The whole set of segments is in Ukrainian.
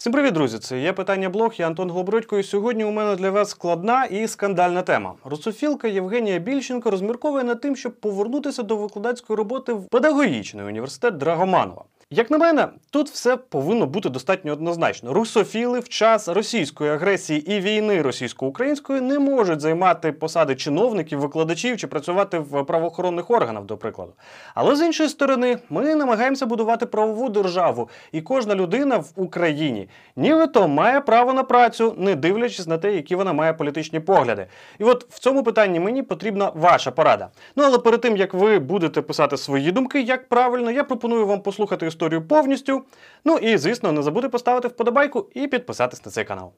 Всім привіт, друзі! Це є питання блог, я Антон Глобродько, і сьогодні у мене для вас складна і скандальна тема. Русофілка Євгенія Більченко розмірковує над тим, щоб повернутися до викладацької роботи в педагогічний університет Драгоманова. Як на мене, тут все повинно бути достатньо однозначно. Русофіли в час російської агресії і війни російсько-української не можуть займати посади чиновників, викладачів чи працювати в правоохоронних органах, до прикладу. Але з іншої сторони, ми намагаємося будувати правову державу, і кожна людина в Україні нібито має право на працю, не дивлячись на те, які вона має політичні погляди. І от в цьому питанні мені потрібна ваша порада. Ну але перед тим як ви будете писати свої думки, як правильно, я пропоную вам послухати історію повністю. Ну і звісно, не забудьте поставити вподобайку і підписатись на цей канал.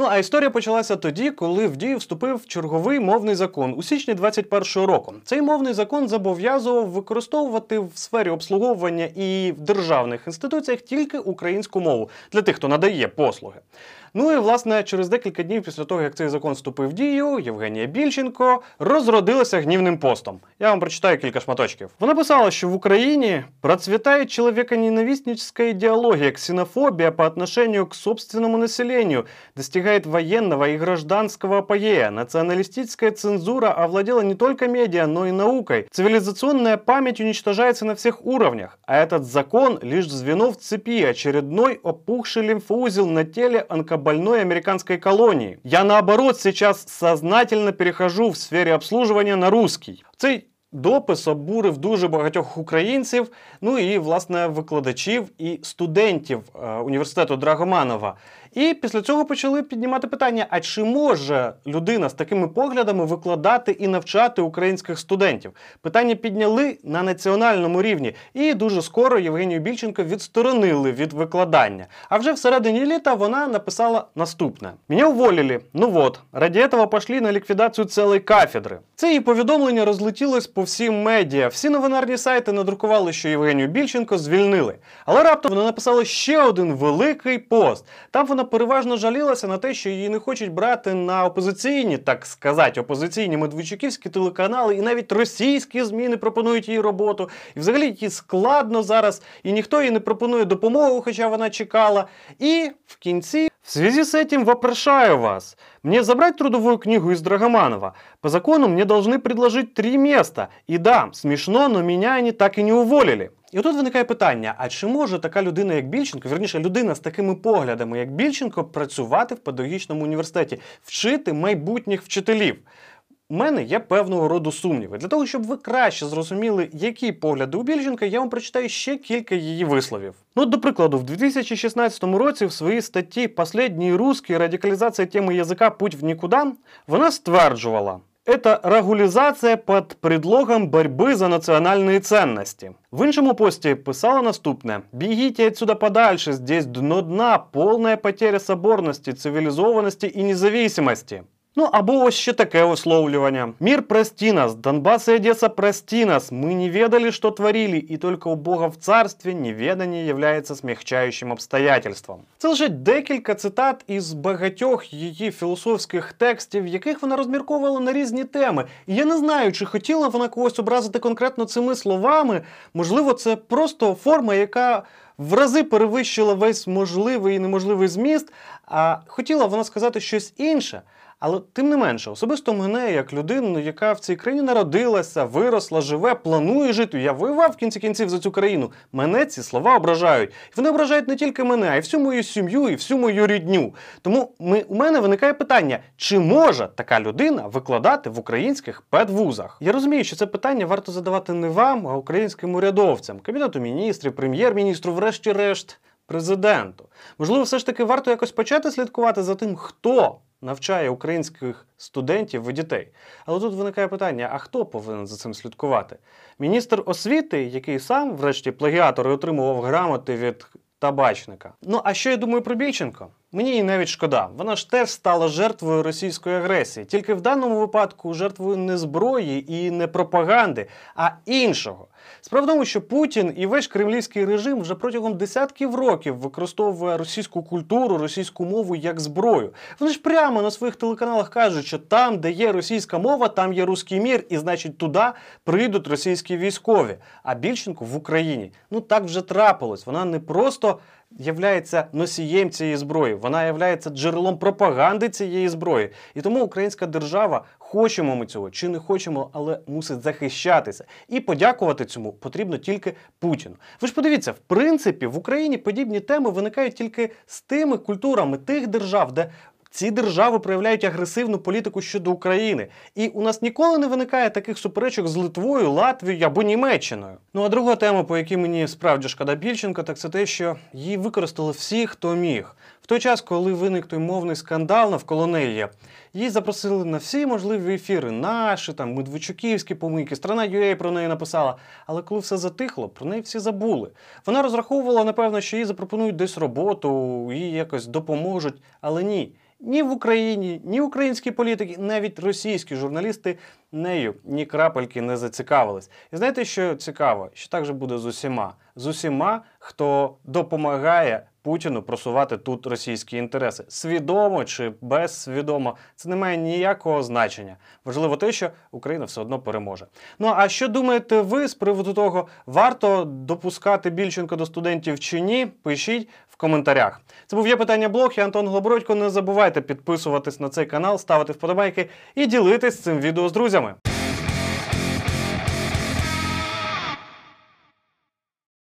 Ну а історія почалася тоді, коли в дію вступив черговий мовний закон у січні 21-го року. Цей мовний закон зобов'язував використовувати в сфері обслуговування і в державних інституціях тільки українську мову для тих, хто надає послуги. Ну і власне через декілька днів після того, як цей закон вступив в дію, Євгенія Більченко розродилася гнівним постом. Я вам прочитаю кілька шматочків. Вона писала, що в Україні процветає человеконенавистническая идеология, ксенофобия по отношению к собственному населению, достигает военного и гражданского апогея. Националистическая цензура овладела не только медиа, но и наукой. Цивилизационная память уничтожается на всех уровнях, а этот закон лишь звено в цепи, очередной опухший лимфоузел на теле онкобольного больной американской колонии. Я наоборот сейчас сознательно перехожу в сфере обслуживания на русский. Цей допис обурив дуже багатьох українців, ну і власне викладачів і студентів е, університету Драгоманова. І після цього почали піднімати питання: а чи може людина з такими поглядами викладати і навчати українських студентів? Питання підняли на національному рівні, і дуже скоро Євгенію Більченко відсторонили від викладання. А вже всередині літа вона написала наступне: Мене уволили. Ну от, раді этого пошли на ліквідацію цілої кафедри. Це її повідомлення розлетілось по всім медіа. Всі новинарні сайти надрукували, що Євгенію Більченко звільнили. Але раптом вона написала ще один великий пост. Там вона переважно жалілася на те, що її не хочуть брати на опозиційні, так сказати, опозиційні медведчуківські телеканали, і навіть російські змі не пропонують їй роботу. І взагалі їй складно зараз, і ніхто їй не пропонує допомогу, хоча вона чекала. І в кінці. В связи с этим вопрошаю вас, мне забрать трудовую книгу из Драгоманова? По закону мне должны предложить три места. И да, смешно, но меня они так и не уволили. І тут виникає питання: а чи може така людина, як Більченко, верніше людина з такими поглядами, як Більченко, працювати в педагогічному університеті, вчити майбутніх вчителів? У мене є певного роду сумніви. Для того, щоб ви краще зрозуміли, які погляди у Більченка, я вам прочитаю ще кілька її висловів. Ну, до прикладу, в 2016 році в своїй статті «Последній русський. Радикалізація теми язика. Путь в нікуди» вона стверджувала. Это регулізація під предлогом боротьби за національні цінності. В іншому пості писала наступне: Бігіть отсюда подальше, здесь дно дна, повна потеря соборності, цивілізованості і независимості. Ну або ось ще таке висловлювання. Мир прости нас, Донбас и Одесса прости нас. Мы не ведали, что творили, и только у Бога в царстві неведання являється смягчаючим обстоятельством. Це лише декілька цитат із багатьох її філософських текстів, яких вона розмірковувала на різні теми. І я не знаю, чи хотіла вона когось образити конкретно цими словами. Можливо, це просто форма, яка в рази перевищила весь можливий і неможливий зміст, а хотіла вона сказати щось інше. Але тим не менше, особисто мене, як людину, яка в цій країні народилася, виросла, живе, планує жити. Я воював в кінці кінців за цю країну. Мене ці слова ображають. І вони ображають не тільки мене, а й всю мою сім'ю і всю мою рідню. Тому ми, у мене виникає питання: чи може така людина викладати в українських педвузах? Я розумію, що це питання варто задавати не вам, а українським урядовцям, кабінету міністрів, прем'єр-міністру, врешті-решт, президенту. Можливо, все ж таки варто якось почати слідкувати за тим, хто навчає українських студентів і дітей. Але тут виникає питання: а хто повинен за цим слідкувати? Міністр освіти, який сам, врешті, плагіатор і отримував грамоти від табачника. Ну а що я думаю про Більченко? Мені її навіть шкода. Вона ж теж стала жертвою російської агресії. Тільки в даному випадку жертвою не зброї і не пропаганди, а іншого. Справа в тому, що Путін і весь кремлівський режим вже протягом десятків років використовує російську культуру, російську мову як зброю. Вони ж прямо на своїх телеканалах кажуть, що там, де є російська мова, там є руський мір, і значить туди прийдуть російські військові. А Більченко в Україні ну так вже трапилось. Вона не просто являється носієм цієї зброї, вона являється джерелом пропаганди цієї зброї. І тому українська держава, хочемо ми цього чи не хочемо, але мусить захищатися. І подякувати цьому потрібно тільки Путіну. Ви ж подивіться, в принципі, в Україні подібні теми виникають тільки з тими культурами тих держав, де ці держави проявляють агресивну політику щодо України, і у нас ніколи не виникає таких суперечок з Литвою, Латвією або Німеччиною. Ну а друга тема, по якій мені справді шкода Більченко, так це те, що її використали всі, хто міг. В той час, коли виник той мовний скандал навколо неї, її запросили на всі можливі ефіри, наші там Медведчуківські помийки, страна UA про неї написала. Але коли все затихло, про неї всі забули. Вона розраховувала, напевно, що їй запропонують десь роботу, їй якось допоможуть, але ні. Ні в Україні, ні українські політики, навіть російські журналісти нею ні крапельки не зацікавились. І знаєте, що цікаво? Що так же буде з усіма? З усіма, хто допомагає Путіну просувати тут російські інтереси. Свідомо чи безсвідомо, це не має ніякого значення. Важливо те, що Україна все одно переможе. Ну а що думаєте ви з приводу того, варто допускати Більченко до студентів чи ні? Пишіть в коментарях. Це був є питання блог. Я Антон Глобродько. Не забувайте підписуватись на цей канал, ставити вподобайки і ділитись цим відео з друзями саме.